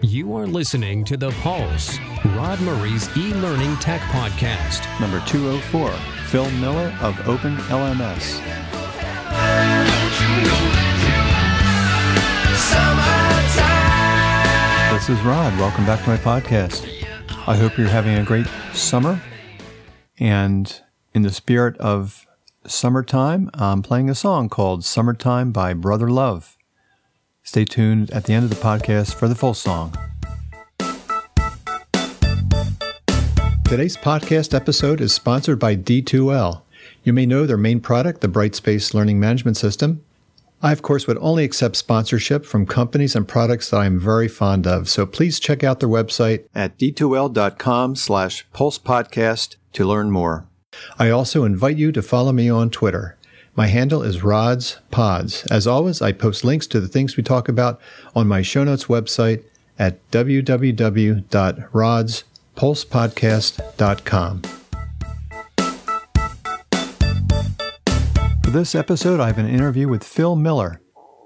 You are listening to The Pulse, Rod Murray's e learning tech podcast. Number 204, Phil Miller of Open LMS. This is Rod. Welcome back to my podcast. I hope you're having a great summer. And in the spirit of summertime, I'm playing a song called Summertime by Brother Love. Stay tuned at the end of the podcast for the full song. Today's podcast episode is sponsored by D2L. You may know their main product, the Brightspace Learning Management System. I, of course, would only accept sponsorship from companies and products that I'm very fond of, so please check out their website at d2l.com slash pulsepodcast to learn more. I also invite you to follow me on Twitter. My handle is Rods Pods. As always, I post links to the things we talk about on my show notes website at www.rodspulsepodcast.com. For this episode, I have an interview with Phil Miller.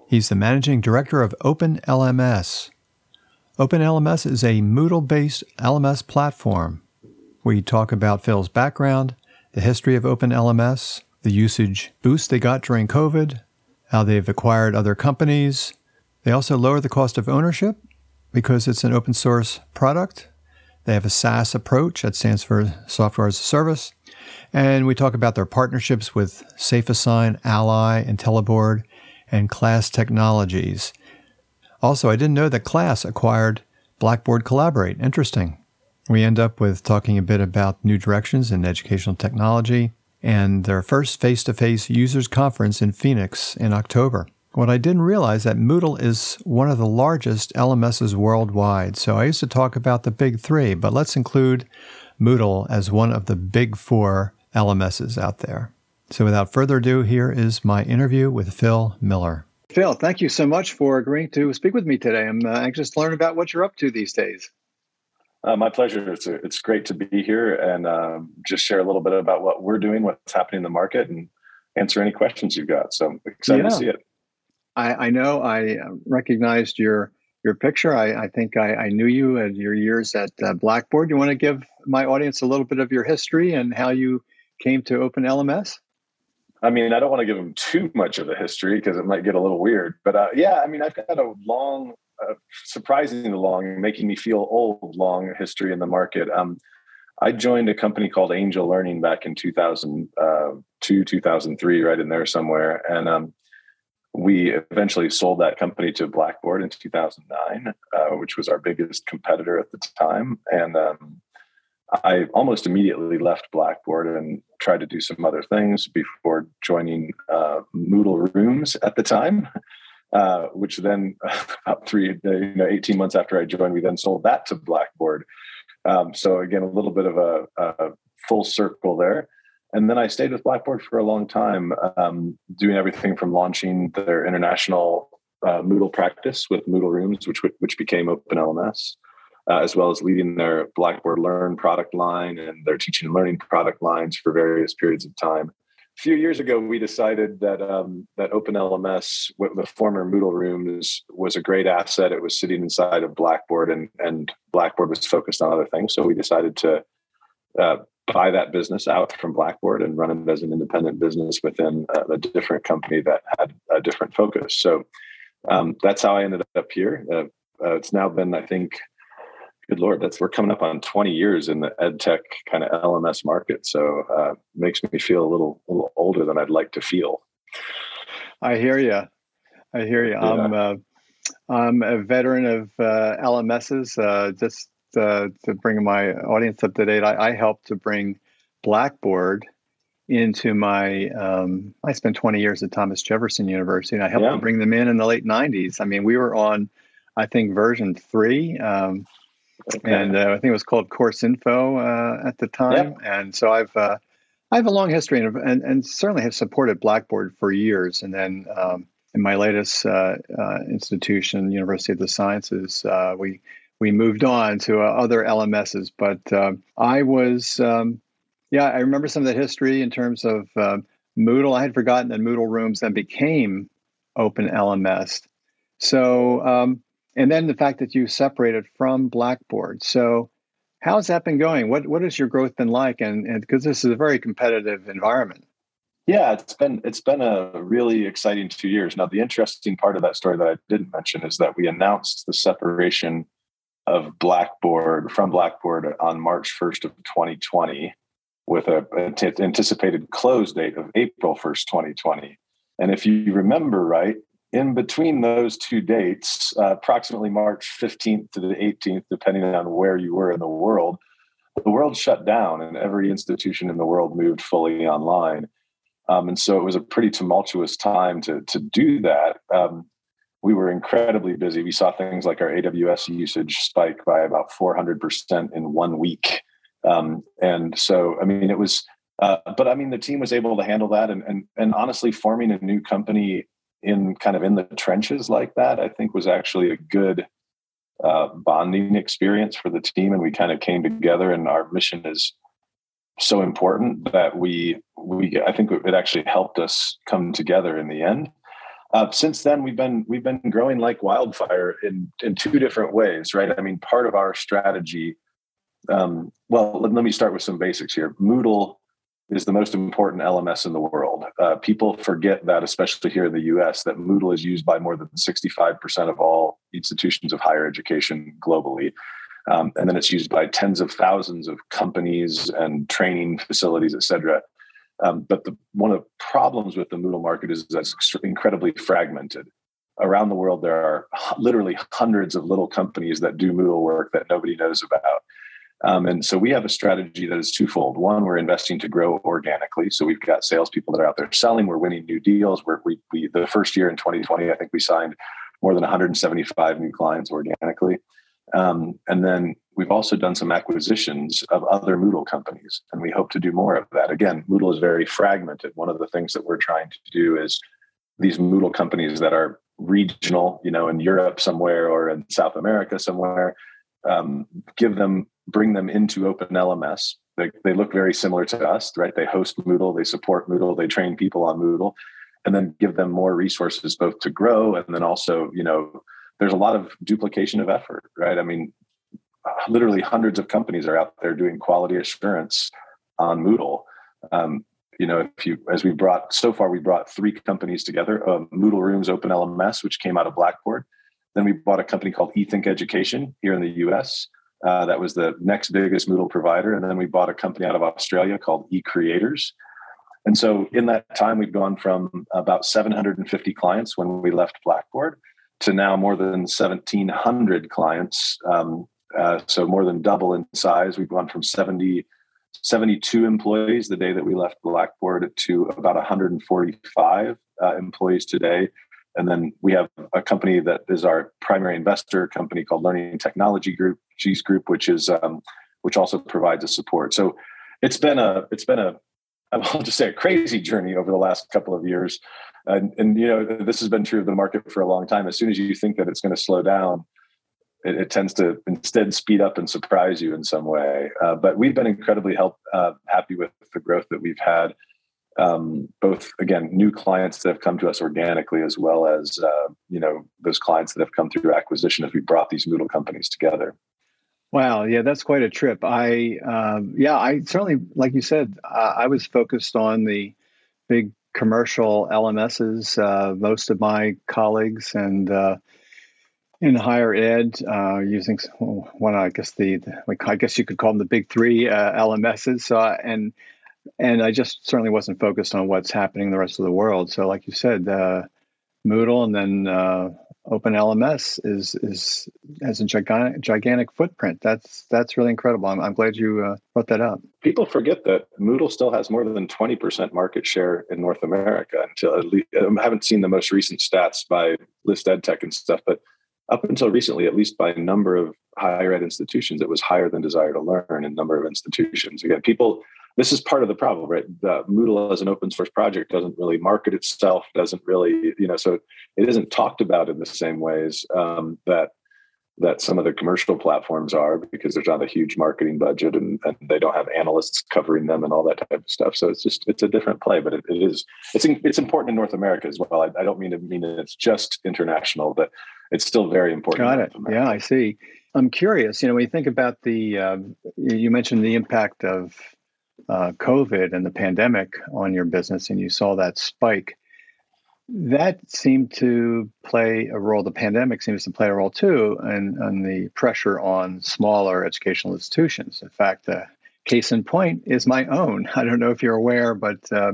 He's the managing director of OpenLMS. OpenLMS is a Moodle based LMS platform. We talk about Phil's background, the history of OpenLMS, the usage boost they got during COVID, how they've acquired other companies. They also lower the cost of ownership because it's an open source product. They have a SaaS approach that stands for Software as a Service. And we talk about their partnerships with SafeAssign, Ally, IntelliBoard, and Class Technologies. Also, I didn't know that Class acquired Blackboard Collaborate. Interesting. We end up with talking a bit about new directions in educational technology, and their first face to face users conference in Phoenix in October. What I didn't realize that Moodle is one of the largest LMSs worldwide. So I used to talk about the big three, but let's include Moodle as one of the big four LMSs out there. So without further ado, here is my interview with Phil Miller. Phil, thank you so much for agreeing to speak with me today. I'm uh, anxious to learn about what you're up to these days. Uh, my pleasure. It's a, it's great to be here and uh, just share a little bit about what we're doing, what's happening in the market, and answer any questions you've got. So excited yeah. to see it. I, I, know I uh, recognized your your picture. I, I think I, I, knew you at your years at uh, Blackboard. You want to give my audience a little bit of your history and how you came to Open LMS? I mean, I don't want to give them too much of a history because it might get a little weird. But uh, yeah, I mean, I've got a long surprisingly long, making me feel old, long history in the market. Um, I joined a company called Angel Learning back in 2002, uh, 2003, right in there somewhere. And um, we eventually sold that company to Blackboard in 2009, uh, which was our biggest competitor at the time. And um, I almost immediately left Blackboard and tried to do some other things before joining uh, Moodle Rooms at the time. Uh, which then about three, you know, 18 months after I joined, we then sold that to Blackboard. Um, so again, a little bit of a, a, full circle there. And then I stayed with Blackboard for a long time, um, doing everything from launching their international uh, Moodle practice with Moodle Rooms, which which became OpenLMS, uh, as well as leading their Blackboard Learn product line and their teaching and learning product lines for various periods of time a few years ago, we decided that um, that OpenLMS, the former Moodle Rooms, was a great asset. It was sitting inside of Blackboard, and and Blackboard was focused on other things. So we decided to uh, buy that business out from Blackboard and run it as an independent business within a, a different company that had a different focus. So um, that's how I ended up here. Uh, uh, it's now been, I think, good lord that's we're coming up on 20 years in the ed tech kind of lms market so uh, makes me feel a little a little older than i'd like to feel i hear you i hear you yeah. i'm uh, i'm a veteran of uh, lms's uh, just uh, to bring my audience up to date I, I helped to bring blackboard into my um, i spent 20 years at thomas jefferson university and i helped yeah. to bring them in in the late 90s i mean we were on i think version three um. And uh, I think it was called Course Info uh, at the time. And so I've uh, I have a long history and, and, and certainly have supported Blackboard for years. And then um, in my latest uh, uh, institution, University of the Sciences, uh, we we moved on to other LMSs. But um, I was um, yeah, I remember some of that history in terms of Moodle. I had forgotten that Moodle Rooms then became Open LMS. So um, and then the fact that you separated from Blackboard. So, how's that been going? What what has your growth been like? And because this is a very competitive environment. Yeah, it's been it's been a really exciting two years. Now, the interesting part of that story that I didn't mention is that we announced the separation of Blackboard from Blackboard on March 1st of 2020 with a, anticipated close date of April 1st, 2020. And if you remember right, in between those two dates, uh, approximately March 15th to the 18th, depending on where you were in the world, the world shut down and every institution in the world moved fully online. Um, and so it was a pretty tumultuous time to, to do that. Um, we were incredibly busy. We saw things like our AWS usage spike by about 400% in one week. Um, and so, I mean, it was, uh, but I mean, the team was able to handle that. And, and, and honestly, forming a new company in kind of in the trenches like that, I think was actually a good uh, bonding experience for the team. And we kind of came together, and our mission is so important that we we I think it actually helped us come together in the end. Uh, since then, we've been we've been growing like wildfire in in two different ways, right? I mean, part of our strategy. Um, well, let, let me start with some basics here. Moodle is the most important LMS in the world. Uh, people forget that, especially here in the US, that Moodle is used by more than 65% of all institutions of higher education globally. Um, and then it's used by tens of thousands of companies and training facilities, et cetera. Um, but the, one of the problems with the Moodle market is that it's incredibly fragmented. Around the world, there are literally hundreds of little companies that do Moodle work that nobody knows about. Um, and so we have a strategy that is twofold. One, we're investing to grow organically. So we've got salespeople that are out there selling. We're winning new deals. We're, we, we the first year in 2020, I think we signed more than 175 new clients organically. Um, and then we've also done some acquisitions of other Moodle companies, and we hope to do more of that. Again, Moodle is very fragmented. One of the things that we're trying to do is these Moodle companies that are regional, you know, in Europe somewhere or in South America somewhere, um, give them bring them into Open LMS. They, they look very similar to us, right? They host Moodle, they support Moodle, they train people on Moodle, and then give them more resources both to grow and then also, you know, there's a lot of duplication of effort, right? I mean, literally hundreds of companies are out there doing quality assurance on Moodle. Um, you know, if you, as we brought so far, we brought three companies together: uh, Moodle Rooms Open LMS, which came out of Blackboard. Then we bought a company called eThink Education here in the U.S. Uh, that was the next biggest Moodle provider. And then we bought a company out of Australia called eCreators. And so in that time, we've gone from about 750 clients when we left Blackboard to now more than 1,700 clients. Um, uh, so more than double in size. We've gone from 70, 72 employees the day that we left Blackboard to about 145 uh, employees today. And then we have a company that is our primary investor company called Learning Technology Group, G's Group, which is um, which also provides us support. So it's been a it's been a I'll just say a crazy journey over the last couple of years. And, and you know this has been true of the market for a long time. As soon as you think that it's going to slow down, it, it, tends to instead speed up and surprise you in some way. Uh, but we've been incredibly help, uh, happy with the growth that we've had um, both again new clients that have come to us organically as well as uh, you know those clients that have come through acquisition as we brought these Moodle companies together. Wow, yeah, that's quite a trip. I um, yeah, I certainly like you said, uh, I was focused on the big commercial LMSs. Uh, most of my colleagues and uh, in higher ed uh, using one, I guess the, the, I guess you could call them the big three uh, LMSs. And and I just certainly wasn't focused on what's happening in the rest of the world. So, like you said, uh, Moodle and then uh, Open LMS is is has a gigantic gigantic footprint. That's that's really incredible. I'm, I'm glad you uh, brought that up. People forget that Moodle still has more than 20% market share in North America. Until at least, I haven't seen the most recent stats by ListEdTech and stuff, but up until recently, at least by a number of higher ed institutions, it was higher than Desire2Learn in number of institutions. Again, people this is part of the problem, right? The Moodle as an open source project doesn't really market itself, doesn't really, you know, so it isn't talked about in the same ways um, that that some of the commercial platforms are because there's not a huge marketing budget and, and they don't have analysts covering them and all that type of stuff. So it's just it's a different play, but it, it is it's it's important in North America as well. I, I don't mean to mean that it's just international, but it's still very important. Got it. Yeah, I see. I'm curious. You know, when you think about the um, you mentioned the impact of uh, COVID and the pandemic on your business, and you saw that spike that seemed to play a role. The pandemic seems to play a role too, and, the pressure on smaller educational institutions. In fact, uh, case in point is my own. I don't know if you're aware, but uh,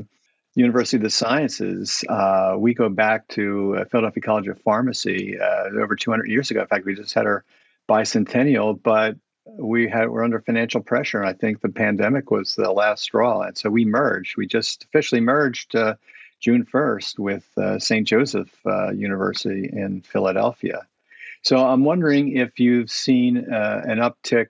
University of the Sciences, uh, we go back to uh, Philadelphia College of Pharmacy uh, over 200 years ago. In fact, we just had our bicentennial, but we had we're under financial pressure, and I think the pandemic was the last straw. And so we merged. We just officially merged uh, June 1st with uh, St. Joseph uh, University in Philadelphia. So I'm wondering if you've seen uh, an uptick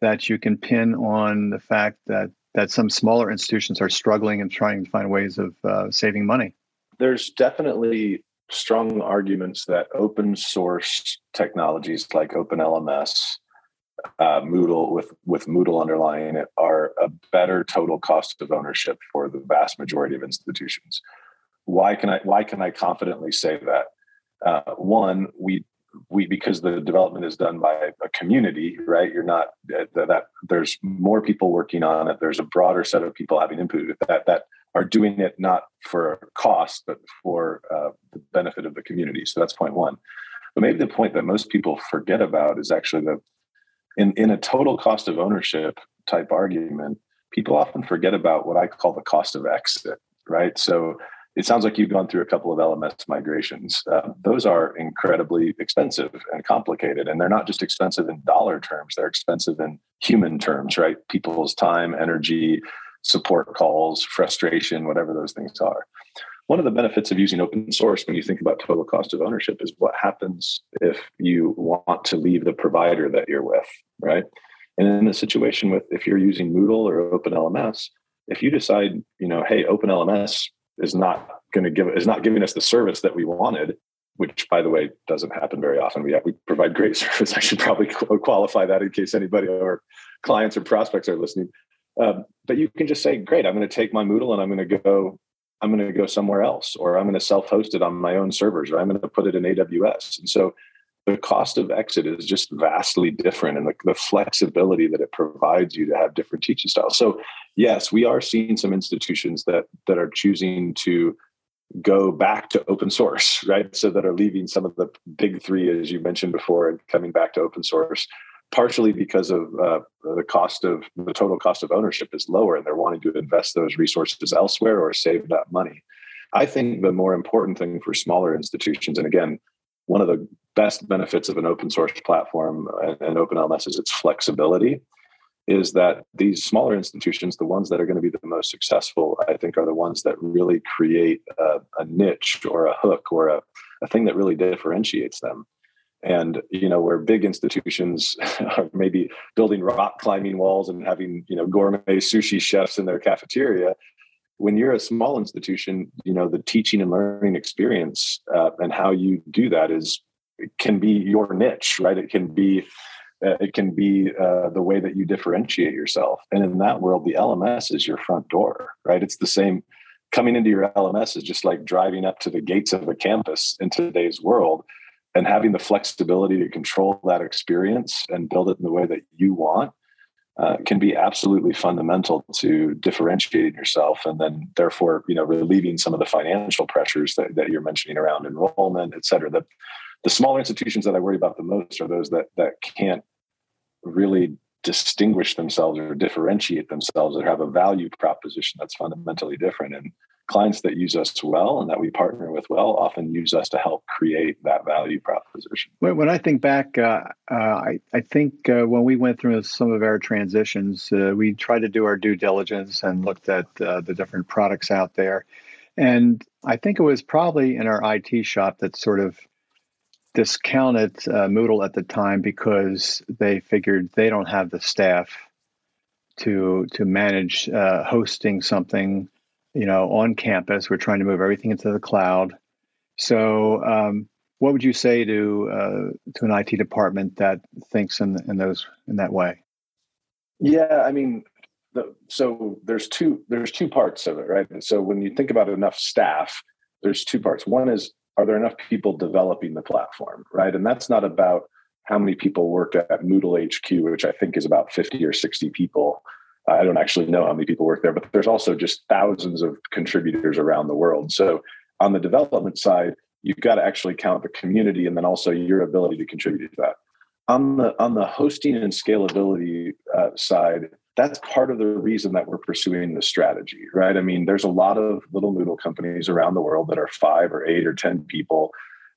that you can pin on the fact that that some smaller institutions are struggling and trying to find ways of uh, saving money. There's definitely strong arguments that open source technologies like OpenLMS, uh, Moodle with with Moodle underlying it are a better total cost of ownership for the vast majority of institutions. Why can I why can I confidently say that? Uh, one, we we because the development is done by a community, right? You're not that, that there's more people working on it. There's a broader set of people having input that that are doing it not for cost but for uh, the benefit of the community. So that's point one. But maybe the point that most people forget about is actually the in in a total cost of ownership type argument, people often forget about what I call the cost of exit, right? So it sounds like you've gone through a couple of LMS migrations. Uh, those are incredibly expensive and complicated, and they're not just expensive in dollar terms; they're expensive in human terms, right? People's time, energy, support calls, frustration, whatever those things are. One of the benefits of using open source when you think about total cost of ownership is what happens if you want to leave the provider that you're with, right? And in the situation with if you're using Moodle or OpenLMS, if you decide, you know, hey, OpenLMS is not going to give is not giving us the service that we wanted which by the way doesn't happen very often. We have, we provide great service. I should probably qualify that in case anybody or clients or prospects are listening. Um, but you can just say great i'm going to take my moodle and i'm going to go i'm going to go somewhere else or i'm going to self-host it on my own servers or i'm going to put it in aws and so the cost of exit is just vastly different and the, the flexibility that it provides you to have different teaching styles. So yes we are seeing some institutions that that are choosing to go back to open source right? So that are leaving some of the big three as you mentioned before and coming back to open source partially because of uh, the cost of the total cost of ownership is lower and they're wanting to invest those resources elsewhere or save that money. I think the more important thing for smaller institutions and again one of the best benefits of an open source platform and open lms is its flexibility is that these smaller institutions the ones that are going to be the most successful i think are the ones that really create a, a niche or a hook or a, a thing that really differentiates them and you know where big institutions are maybe building rock climbing walls and having you know gourmet sushi chefs in their cafeteria when you're a small institution, you know, the teaching and learning experience uh, and how you do that is can be your niche, right? It can be uh, it can be uh, the way that you differentiate yourself. And in that world, the LMS is your front door, right? It's the same. Coming into your LMS is just like driving up to the gates of a campus in today's world and having the flexibility to control that experience and build it in the way that you want uh, can be absolutely fundamental to differentiating yourself and then therefore you know relieving some of the financial pressures that, that you're mentioning around enrollment et cetera. The, the smaller institutions that i worry about the most are those that that can't really distinguish themselves or differentiate themselves or have a value proposition that's fundamentally different. And clients that use us well and that we partner with well often use us to help create that value proposition. When I think back, uh, uh, I, I, think uh, when we went through some of our transitions, uh, we tried to do our due diligence and looked at uh, the different products out there. And I think it was probably in our IT shop that sort of discounted uh, Moodle at the time because they figured they don't have the staff to to manage hosting something you know, on campus. We're trying to move everything into the cloud. So um, what would you say to uh, to an IT department that thinks in in those in that way? Yeah, I mean, the, so there's two there's two parts of it, right? So when you think about enough staff, there's two parts. One is are there enough people developing the platform, right? And that's not about how many people work at Moodle HQ, which I think is about 50 or 60 people. I don't actually know how many people work there, but there's also just thousands of contributors around the world. So on the development side, you've got to actually count the community and then also your ability to contribute to that. On the on the hosting and scalability uh, side, that's part of the reason that we're pursuing the strategy, right? I mean, there's a lot of little Moodle companies around the world that are five or eight or ten people,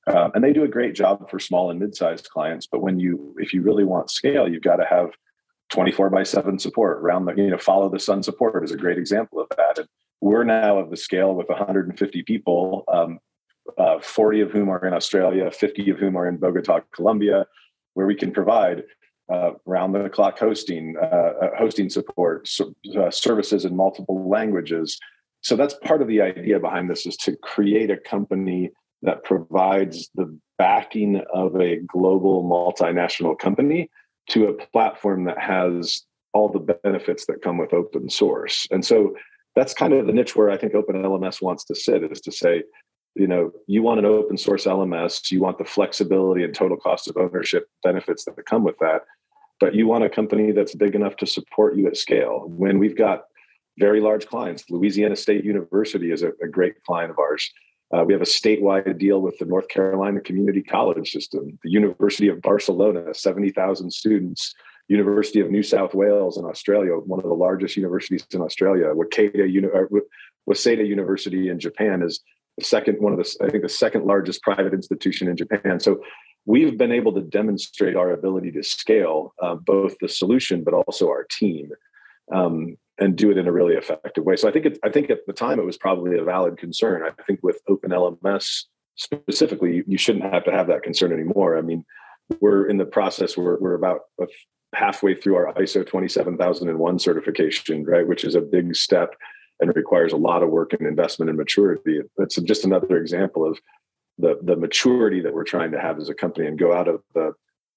uh, and they do a great job for small and mid-sized clients. But when you, if you really want scale, you've got to have 24 by 7 support around the you know follow the sun support is a great example of that and we're now of the scale with 150 people um, uh, 40 of whom are in Australia, 50 of whom are in Bogota, Colombia, where we can provide uh, round the clock hosting, uh, uh hosting support, so, uh, services in multiple languages. So that's part of the idea behind this is to create a company that provides the backing of a global multinational company to a platform that has all the benefits that come with open source. And so that's kind of the niche where I think Open LMS wants to sit is to say, you know you want an open source lms you want the flexibility and total cost of ownership benefits that come with that but you want a company that's big enough to support you at scale when we've got very large clients louisiana state university is a, a great client of ours uh, we have a statewide deal with the north carolina community college system the university of barcelona 70000 students university of new south wales in australia one of the largest universities in australia waseda, Uni- waseda university in japan is the second one of the I think the second largest private institution in Japan. So we've been able to demonstrate our ability to scale uh, both the solution but also our team um, and do it in a really effective way. So I think I think at the time it was probably a valid concern. I think with Open LMS specifically, you shouldn't have to have that concern anymore. I mean, we're in the process. We're we're about halfway through our ISO 27001 certification, right, which is a big step and requires a lot of work and investment and maturity. It's just another example of the the maturity that we're trying to have as a company and go out of the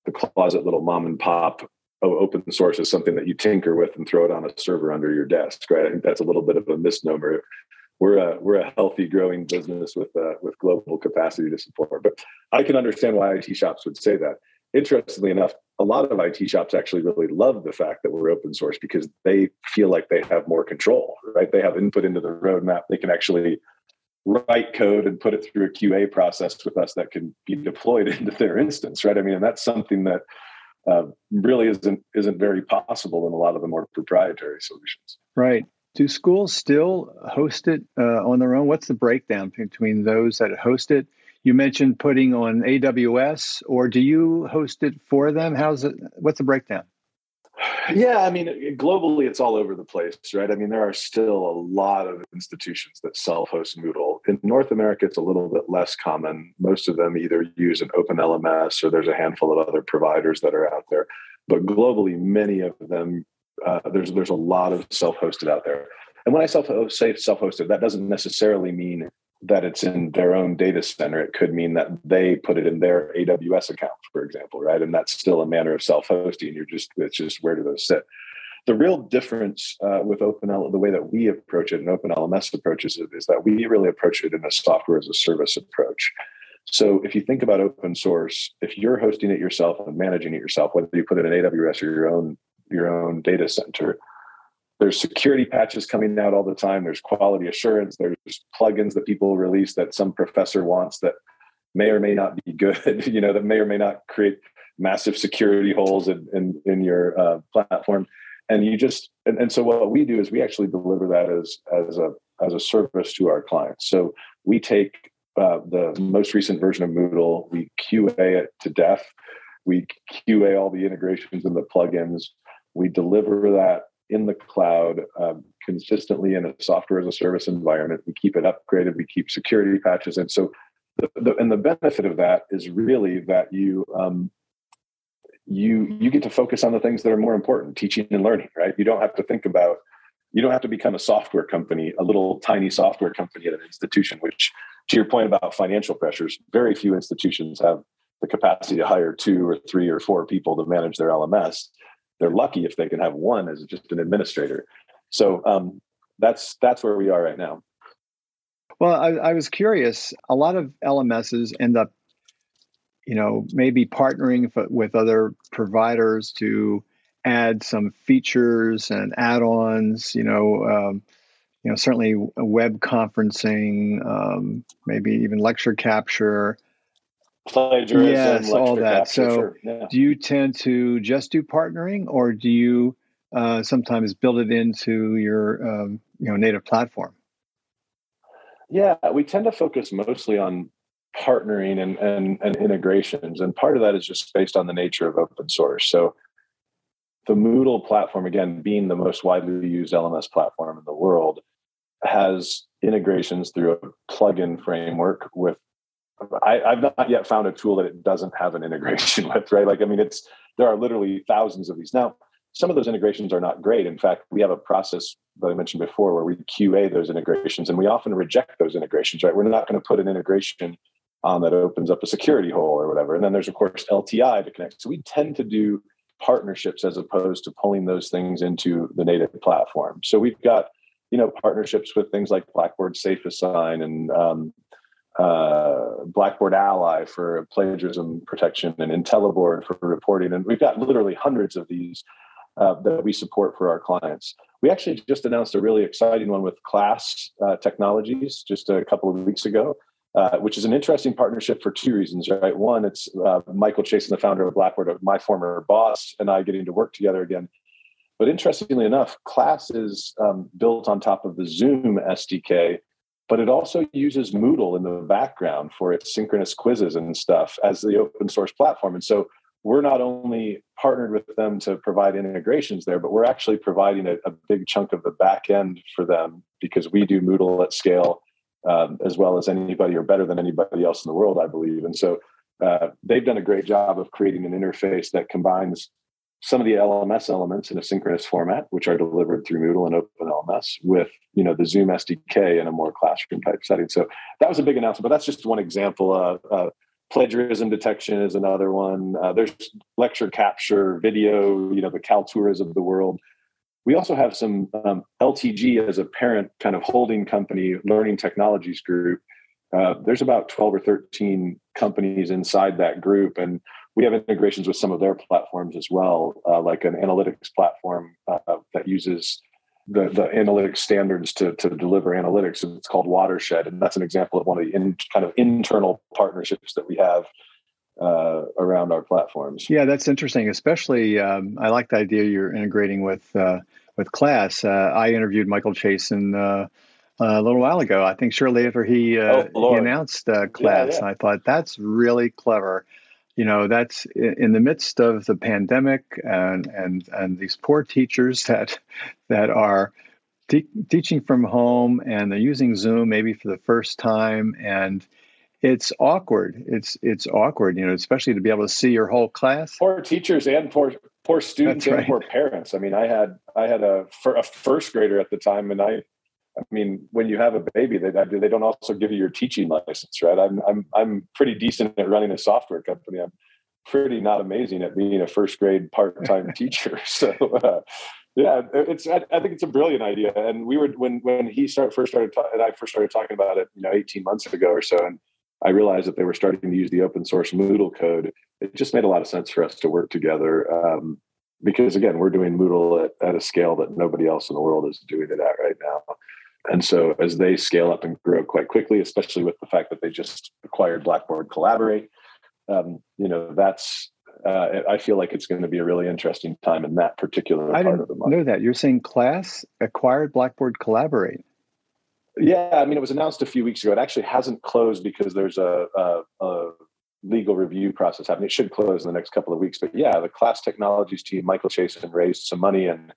the closet little mom and pop open source is something that you tinker with and throw it on a server under your desk, right? I think that's a little bit of a misnomer. We're a we're a healthy, growing business with uh, with global capacity to support. But I can understand why IT shops would say that. Interestingly enough, a lot of IT shops actually really love the fact that we're open source because they feel like they have more control, right? They have input into the roadmap. They can actually write code and put it through a QA process with us that can be deployed into their instance, right? I mean, and that's something that uh, really isn't isn't very possible in a lot of the more proprietary solutions. Right. Do schools still host it uh, on their own? What's the breakdown between those that host it you mentioned putting on AWS, or do you host it for them? How's it? What's the breakdown? Yeah, I mean, globally, it's all over the place, right? I mean, there are still a lot of institutions that self-host Moodle. In North America, it's a little bit less common. Most of them either use an open LMS or there's a handful of other providers that are out there. But globally, many of them, uh, there's there's a lot of self-hosted out there. And when I self say self-hosted, that doesn't necessarily mean that it's in their own data center. It could mean that they put it in their AWS account, for example, right? And that's still a manner of self-hosting. You're just it's just where do those sit? The real difference uh, with OpenL, the way that we approach it and OpenLMS approaches it, is that we really approach it in a software as a service approach. So if you think about open source, if you're hosting it yourself and managing it yourself, whether you put it in AWS or your own your own data center, there's security patches coming out all the time. There's quality assurance. There's plugins that people release that some professor wants that may or may not be good you know that may or may not create massive security holes in in, in your uh, platform. And you just and, and so what we do is we actually deliver that as as a as a service to our clients. So we take uh, the most recent version of moodle we qa it to death. We qa all the integrations and the plugins. We deliver that in the cloud um, consistently in a software as a service environment. We keep it upgraded. We keep security patches, and so the, the and the benefit of that is really that you um, you you get to focus on the things that are more important, teaching and learning. Right? You don't have to think about you don't have to become a software company, a little tiny software company at an institution, which to your point about financial pressures, very few institutions have the capacity to hire two or three or four people to manage their LMS. They're lucky if they can have one as just an administrator. So um, that's that's where we are right now. Well, I, I was curious. A lot of LMSs end up, you know, maybe partnering with other providers to add some features and add-ons. You know, um, you know, certainly web conferencing, um, maybe even lecture capture. Plagiarism, yes, all that. So, sure. yeah. do you tend to just do partnering, or do you uh, sometimes build it into your um, you know native platform? Yeah, we tend to focus mostly on partnering and, and, and integrations, and part of that is just based on the nature of open source. So the Moodle platform, again, being the most widely used LMS platform in the world, has integrations through a plugin framework with I, have not yet found a tool that it doesn't have an integration with, right? Like, I mean, it's there are literally thousands of these. Now, some of those integrations are not great. In fact, we have a process that I mentioned before where we QA those integrations and we often reject those integrations, right? We're not going to put an integration on that opens up a security hole or whatever. And then there's, of course, LTI to connect. So we tend to do partnerships as opposed to pulling those things into the native platform. So we've got, you know, partnerships with things like Blackboard SafeAssign and um, uh, Blackboard Ally for plagiarism protection and IntelliBoard for reporting. And we've got literally hundreds of these uh, that we support for our clients. We actually just announced a really exciting one with Class uh, Technologies just a couple of weeks ago, uh, which is an interesting partnership for two reasons, right? One, it's uh, Michael Chasen, the founder of Blackboard, my former boss, and I getting to work together again. But interestingly enough, Class is um, built on top of the Zoom SDK, but it also uses Moodle in the background for its synchronous quizzes and stuff as the open source platform. And so we're not only partnered with them to provide integrations there, but we're actually providing a, a big chunk of the back end for them because we do Moodle at scale um, as well as anybody or better than anybody else in the world, I believe. And so uh, they've done a great job of creating an interface that combines some of the LMS elements in a synchronous format, which are delivered through Moodle and OpenLMS, with you know the Zoom SDK in a more classroom type setting. So that was a big announcement, but that's just one example. of uh, plagiarism detection is another one. Uh, there's lecture capture, video, you know, the Kalturas of the world. We also have some um, LTG as a parent kind of holding company, Learning Technologies Group. Uh, there's about 12 or 13 companies inside that group, and we have integrations with some of their platforms as well, uh, like an analytics platform uh, that uses the, the analytics standards to, to deliver analytics. And it's called Watershed. And that's an example of one of the in, kind of internal partnerships that we have uh, around our platforms. Yeah, that's interesting. Especially, um, I like the idea you're integrating with uh, with Class. Uh, I interviewed Michael Chasen uh, a little while ago. I think shortly after he uh, oh, he announced uh, Class, yeah, yeah. and I thought that's really clever you know that's in the midst of the pandemic and and and these poor teachers that that are te- teaching from home and they're using zoom maybe for the first time. And it's awkward. It's it's awkward you know especially to be able to see your whole class. Poor teachers and poor poor students and poor parents. I mean i had i had a, a first grader at the time and i I mean, when you have a baby, they they don't also give you your teaching license, right? I'm I'm I'm pretty decent at running a software company. I'm pretty not amazing at being a first grade part time teacher. So uh, yeah, it's I, I, think it's a brilliant idea. And we were when when he start first started ta- and I first started talking about it, you know, 18 months ago or so, and I realized that they were starting to use the open source Moodle code. It just made a lot of sense for us to work together. Um, because again, we're doing Moodle at, at a scale that nobody else in the world is doing it at right now. And so as they scale up and grow quite quickly, especially with the fact that they just acquired Blackboard Collaborate, um, you know, that's uh, I feel like it's going to be a really interesting time in that particular I part of the market. Know that you're saying class acquired Blackboard Collaborate. Yeah, I mean, it was announced a few weeks ago. It actually hasn't closed because there's a, a, a legal review process happening. It should close in the next couple of weeks. But yeah, the Class Technologies team, Michael Chasen raised some money and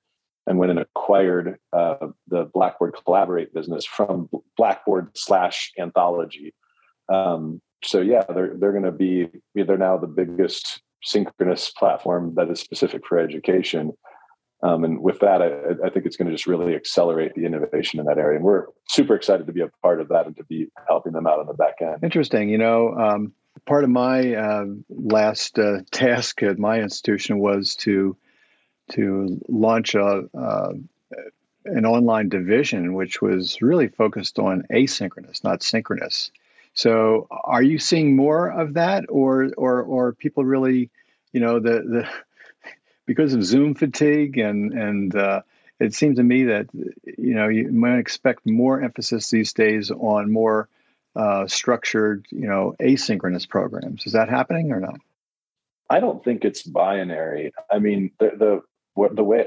and went and acquired uh, the Blackboard Collaborate business from Blackboard slash Anthology. Um, so yeah, they're they're going to be they're now the biggest synchronous platform that is specific for education. Um, and with that, I, I think it's going to just really accelerate the innovation in that area. And we're super excited to be a part of that and to be helping them out on the back end. Interesting. You know, um, part of my uh, last uh, task at my institution was to to launch a, uh, an online division which was really focused on asynchronous, not synchronous. So, are you seeing more of that, or or or people really, you know, the the because of Zoom fatigue and and uh, it seems to me that you know you might expect more emphasis these days on more uh, structured, you know, asynchronous programs. Is that happening or not? I don't think it's binary. I mean, the the what the way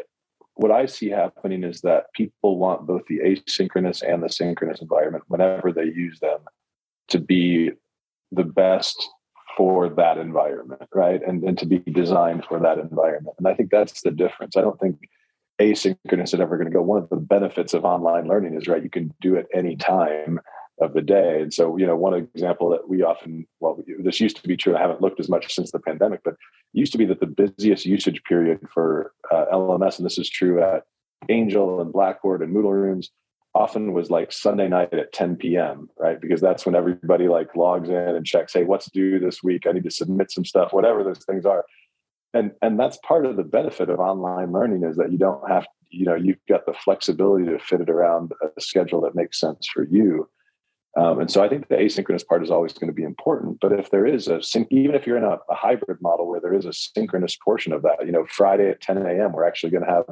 what I see happening is that people want both the asynchronous and the synchronous environment whenever they use them to be the best for that environment, right? And and to be designed for that environment. And I think that's the difference. I don't think asynchronous is ever going to go. One of the benefits of online learning is right, you can do it any time of the day. And so, you know, one example that we often, well, this used to be true. I haven't looked as much since the pandemic, but used to be that the busiest usage period for uh, LMS, and this is true at Angel and Blackboard and Moodle rooms, often was like Sunday night at 10 p.m. Right, because that's when everybody like logs in and checks, hey, what's due this week? I need to submit some stuff, whatever those things are. And and that's part of the benefit of online learning is that you don't have, you know, you've got the flexibility to fit it around a schedule that makes sense for you um, and so I think the asynchronous part is always going to be important. But if there is a sync, even if you're in a, a, hybrid model where there is a synchronous portion of that, you know, Friday at 10 a.m., we're actually going to have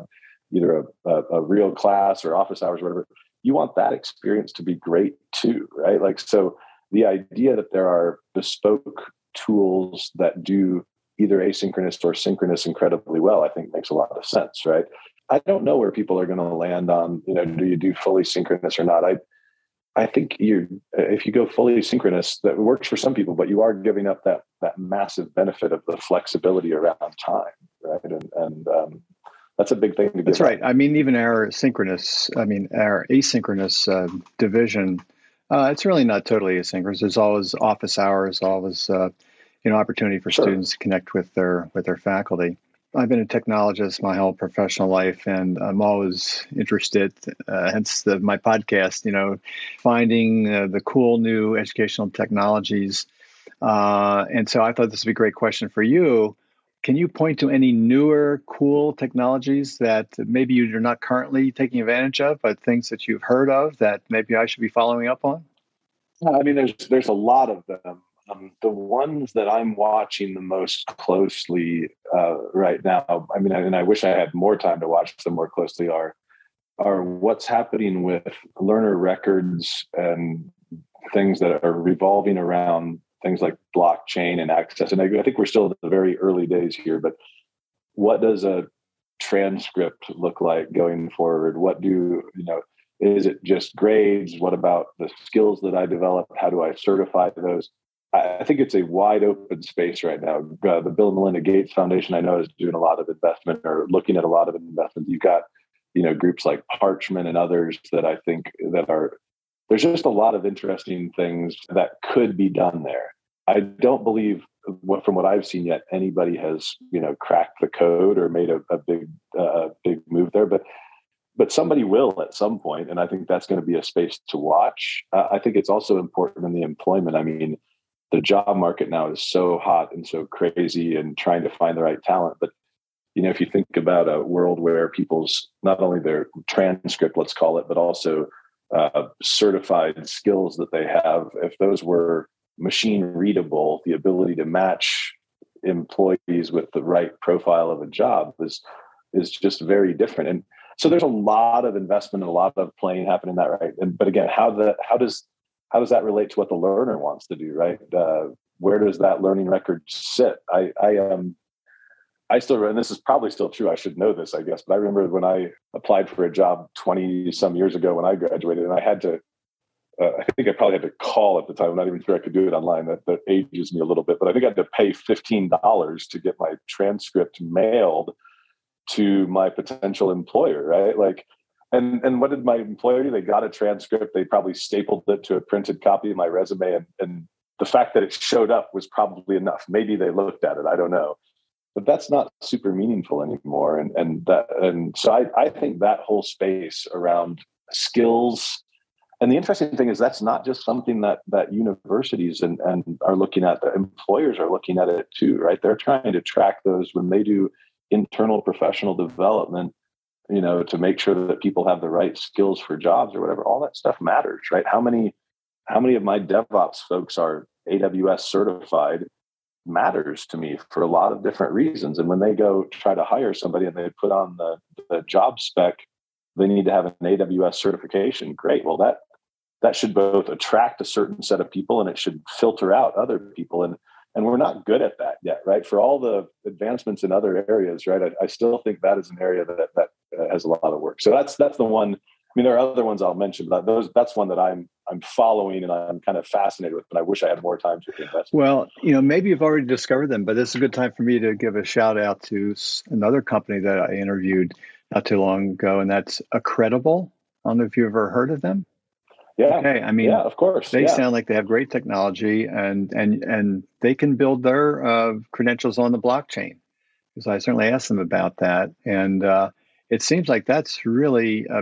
either a, a, a real class or office hours, or whatever. You want that experience to be great too, right? Like, so the idea that there are bespoke tools that do either asynchronous or synchronous incredibly well, I think makes a lot of sense, right? I don't know where people are going to land on, you know, do you do fully synchronous or not? I, I think you if you go fully synchronous, that works for some people, but you are giving up that that massive benefit of the flexibility around time, right? And and um, that's a big thing to. That's right. I mean, even our synchronous, I mean, our asynchronous uh, division, uh, it's really not totally asynchronous. There's always office hours, always uh, you know opportunity for sure. students to connect with their with their faculty. I've been a technologist my whole professional life, and I'm always interested. Uh, hence the, my podcast. You know, finding uh, the cool new educational technologies. Uh, and so I thought this would be a great question for you. Can you point to any newer, cool technologies that maybe you're not currently taking advantage of, but things that you've heard of that maybe I should be following up on? I mean, there's there's a lot of them. Um, the ones that I'm watching the most closely uh, right now, I mean, and I wish I had more time to watch them more closely, are are what's happening with learner records and things that are revolving around things like blockchain and access. And I, I think we're still in the very early days here, but what does a transcript look like going forward? What do you know? Is it just grades? What about the skills that I develop? How do I certify those? I think it's a wide open space right now. Uh, the Bill and Melinda Gates Foundation, I know, is doing a lot of investment or looking at a lot of investment. You've got, you know, groups like Parchment and others that I think that are. There's just a lot of interesting things that could be done there. I don't believe, from what I've seen yet, anybody has, you know, cracked the code or made a, a big, uh, big move there. But but somebody will at some point, and I think that's going to be a space to watch. Uh, I think it's also important in the employment. I mean the job market now is so hot and so crazy and trying to find the right talent. But you know if you think about a world where people's not only their transcript let's call it but also uh, certified skills that they have if those were machine readable the ability to match employees with the right profile of a job is is just very different. And so there's a lot of investment and a lot of playing happening in that right? And but again how the how does how does that relate to what the learner wants to do right? Uh, where does that learning record sit? I i um i still and this is probably still true i should know this i guess but i remember when i applied for a job 20 some years ago when i graduated and i had to uh, i think i probably had to call at the time i'm not even sure i could do it online that, that ages me a little bit but i think i had to pay $15 to get my transcript mailed to my potential employer right? Like and and what did my employer do? They got a transcript. They probably stapled it to a printed copy of my resume, and, and the fact that it showed up was probably enough. Maybe they looked at it. I don't know. but that's not super meaningful anymore. And and that and so I, I think that whole space around skills and the interesting thing is that's not just something that that universities and, and are looking at the employers are looking at it too right they're trying to track those when they do internal professional development you know to make sure that people have the right skills for jobs or whatever all that stuff matters right? How many how many of my devops folks are aws certified matters to me for a lot of different reasons. And when they go try to hire somebody and they put on the, the job spec they need to have an aws certification. Great. Well that that should both attract a certain set of people and it should filter out other people. And and we're not good at that yet right? For all the advancements in other areas right i, I still think that is an area that that uh, has a lot of work. So that's that's the one i mean there are other ones i'll mention but those that's one that i'm i'm following and i'm kind of fascinated with but i wish i had more time to invest. Well you know maybe you've already discovered them but this is a good time for me to give a shout out to another company that i interviewed not too long ago and that's Accredible. I don't know if you've ever heard of them yeah. Okay. I mean, yeah, of course. They yeah. sound like they have great technology and and and they can build their uh, credentials on the blockchain. Because I certainly asked them about that, and uh, it seems like that's really a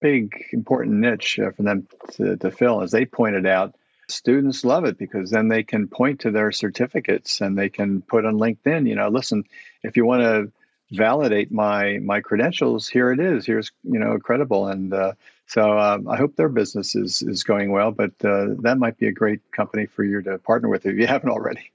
big important niche uh, for them to, to fill. As they pointed out, students love it because then they can point to their certificates and they can put on LinkedIn. You know, listen, if you want to validate my my credentials, here it is. Here's you know credible and uh, so um, I hope their business is is going well, but uh, that might be a great company for you to partner with if you haven't already.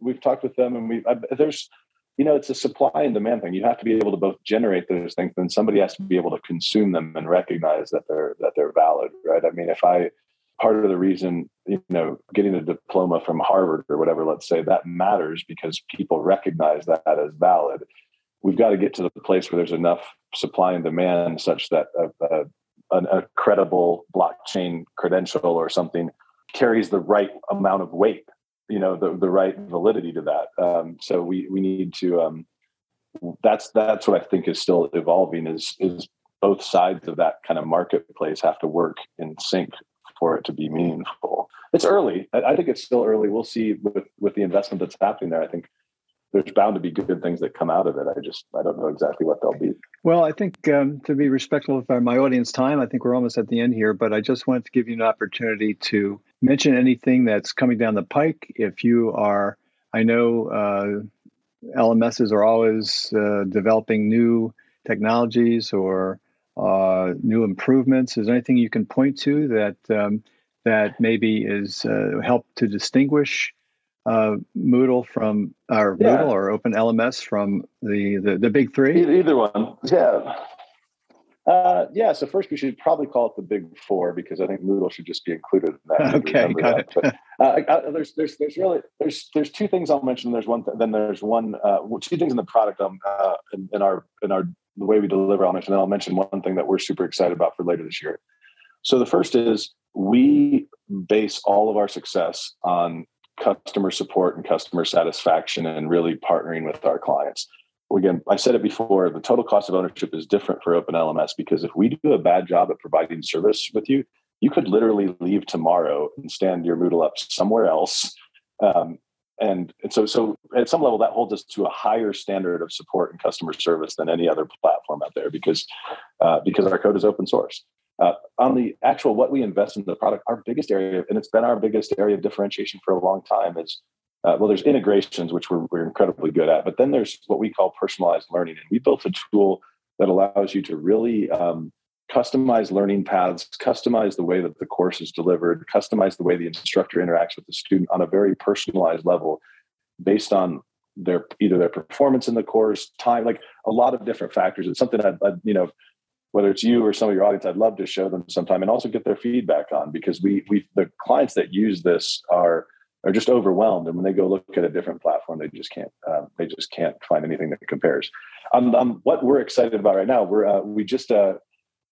We've talked with them, and we there's you know it's a supply and demand thing. You have to be able to both generate those things, and somebody has to be able to consume them and recognize that they're that they're valid, right? I mean, if I part of the reason you know getting a diploma from Harvard or whatever, let's say that matters because people recognize that as valid. We've got to get to the place where there's enough supply and demand such that a, a a credible blockchain credential or something carries the right amount of weight you know the, the right validity to that. Um, so we we need to um, that's that's what i think is still evolving is is both sides of that kind of marketplace have to work in sync for it to be meaningful. It's early. I, I think it's still early. We'll see with with the investment that's happening there. I think there's bound to be good things that come out of it. I just I don't know exactly what they'll be. Well, I think um, to be respectful of my audience time, I think we're almost at the end here. But I just wanted to give you an opportunity to mention anything that's coming down the pike. If you are, I know uh, LMSs are always uh, developing new technologies or uh, new improvements. Is there anything you can point to that um, that maybe is uh, help to distinguish? Uh, Moodle from or yeah. Moodle or Open LMS from the, the, the big three? Either one, yeah. Uh, yeah. So first, we should probably call it the big four because I think Moodle should just be included in that. okay, got that. it. But, uh, I, there's there's there's really there's there's two things I'll mention. There's one th- then there's one uh, two things in the product um, uh, in, in our in our the way we deliver. I'll mention. Then I'll mention one thing that we're super excited about for later this year. So the first is we base all of our success on customer support and customer satisfaction and really partnering with our clients. Again, I said it before, the total cost of ownership is different for Open LMS because if we do a bad job at providing service with you, you could literally leave tomorrow and stand your Moodle up somewhere else. Um, and, so, so at some level, that holds us to a higher standard of support and customer service than any other platform out there because uh, because our code is open source. Uh, on the actual what we invest in the product, our biggest area, and it's been our biggest area of differentiation for a long time, is uh, well, there's integrations which we're, we're incredibly good at, but then there's what we call personalized learning, and we built a tool that allows you to really um, customize learning paths, customize the way that the course is delivered, customize the way the instructor interacts with the student on a very personalized level, based on their either their performance in the course, time, like a lot of different factors. It's something I, I you know whether it's you or some of your audience, I'd love to show them sometime and also get their feedback on because we we the clients that use this are are just overwhelmed, and when they go look at a different platform, they just can't uh, they just can't find anything that compares. Um, um, what we're excited about right now, we're uh, we just uh,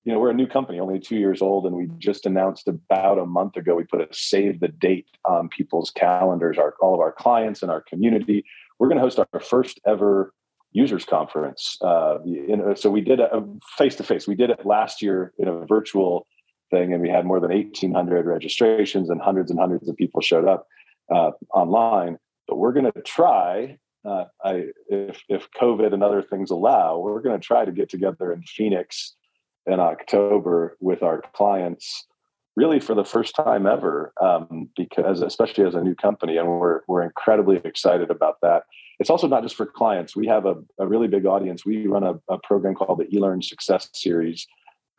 you know we're a new company, only two years old, and we just announced about a month ago we put a save the date on people's calendars, our all of our clients and our community. We're going to host our first ever users conference. Uh, in, so we did a face to face. We did it last year in a virtual thing, and we had more than 1,800 registrations, and hundreds and hundreds of people showed up uh, online. But we're going to try uh, I, if if COVID and other things allow, we're going to try to get together in Phoenix in October with our clients, really for the first time ever, um, because especially as a new company, and we're we're incredibly excited about that. It's also not just for clients. We have a, a really big audience. We run a, a program called the eLearn Success Series,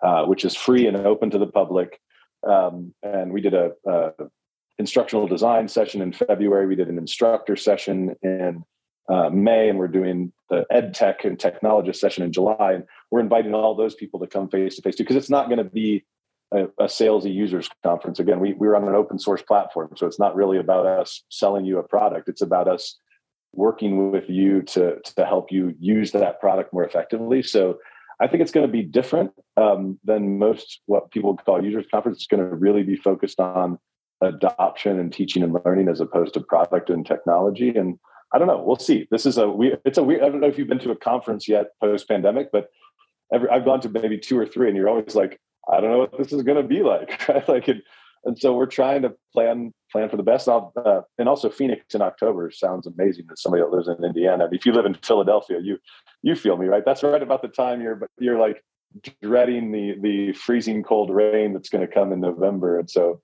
uh, which is free and open to the public. Um, and we did a, a, instructional design session in February. We did an instructor session in uh, May, and we're doing the ed tech and technologist session in July. And we're inviting all those people to come face to face too, because it's not going to be a, a salesy users conference. Again, we, we're on an open source platform, so it's not really about us selling you a product. It's about us working with you to to help you use that product more effectively. So I think it's going to be different um, than most what people call users conference. It's going to really be focused on adoption and teaching and learning as opposed to product and technology. And I don't know. We'll see. This is a we. It's a weird. I don't know if you've been to a conference yet post pandemic, but every, I've gone to maybe two or three, and you're always like, I don't know what this is going to be like. like, it, and so we're trying to plan plan for the best. Uh, and also Phoenix in October sounds amazing as somebody that lives in Indiana. if you live in Philadelphia, you you feel me, right? That's right about the time you're you're like dreading the the freezing cold rain that's going to come in November. And so,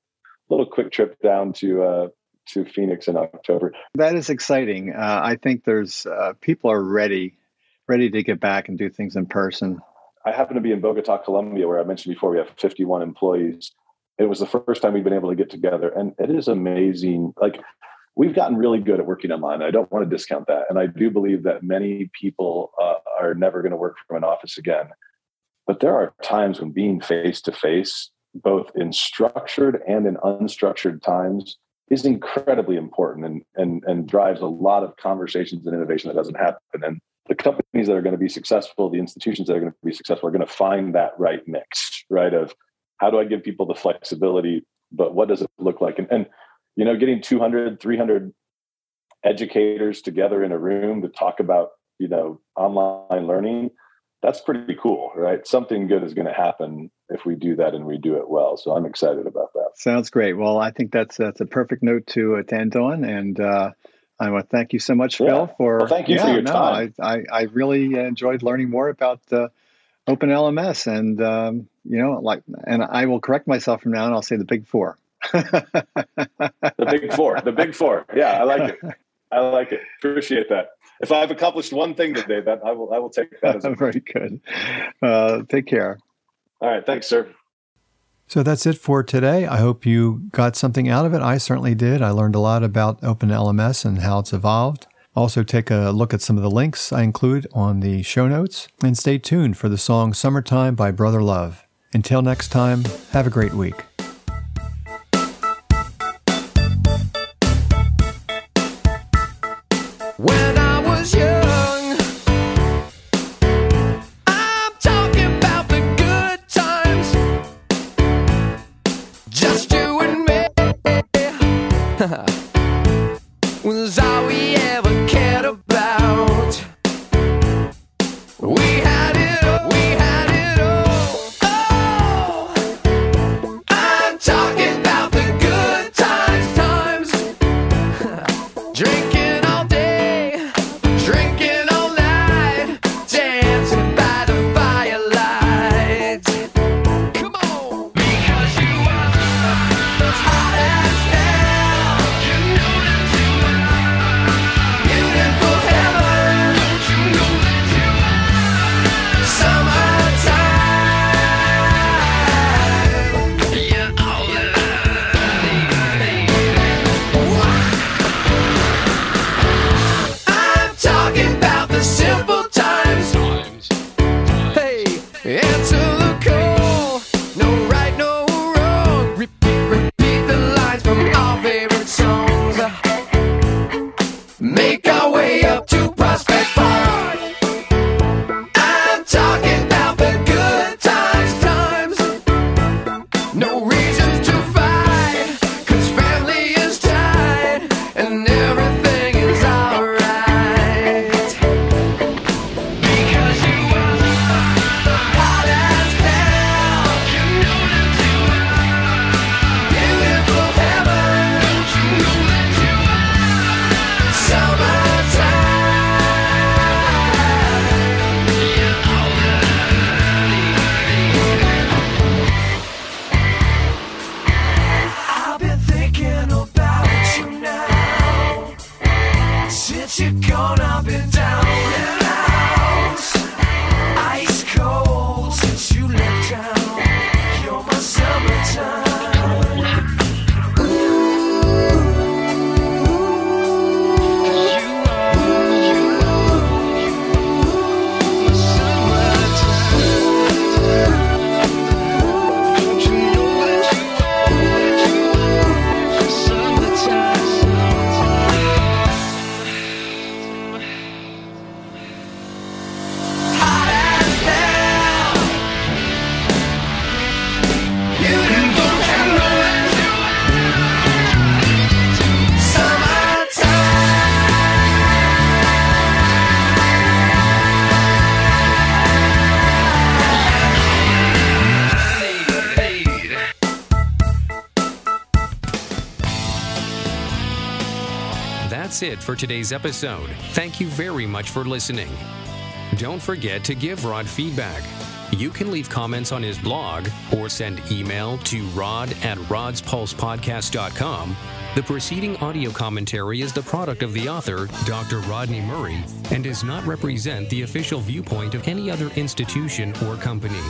a little quick trip down to uh, to Phoenix in October. That is exciting. Uh, I think there's uh, people are ready, ready to get back and do things in person. I happen to be in Bogota, Colombia, where I mentioned before we have 51 employees. It was the first time we've been able to get together, and it is amazing. Like we've gotten really good at working online. I don't want to discount that, and I do believe that many people uh, are never going to work from an office again. But there are times when being face to face, both in structured and in unstructured times, is incredibly important and, and, and drives a lot of conversations and innovation that doesn't happen. And the companies that are going to be successful, the institutions that are going to be successful, are going to find that right mix, right? Of how do I give people the flexibility, but what does it look like? And, and you know, getting 200, 300 educators together in a room to talk about, you know, online learning that's pretty cool, right? Something good is going to happen if we do that and we do it well. So I'm excited about that. Sounds great. Well, I think that's that's a perfect note to, uh, to end on, and uh, I want to thank you so much, yeah. Phil, for well, thank you yeah, for your no, time. I, I, I really enjoyed learning more about uh, Open LMS, and um, you know, like, and I will correct myself from now on. I'll say the big four. the big four. The big four. Yeah, I like it. I like it. Appreciate that if I've accomplished one thing today, that I will I will take that as a very good. Uh, take care. All right, thanks, sir. So that's it for today. I hope you got something out of it. I certainly did. I learned a lot about OpenLMS and how it's evolved. Also, take a look at some of the links I include on the show notes. And stay tuned for the song Summertime by Brother Love. Until next time, have a great week. For today's episode. Thank you very much for listening. Don't forget to give Rod feedback. You can leave comments on his blog or send email to rod at rodspulsepodcast.com. The preceding audio commentary is the product of the author, Dr. Rodney Murray, and does not represent the official viewpoint of any other institution or company.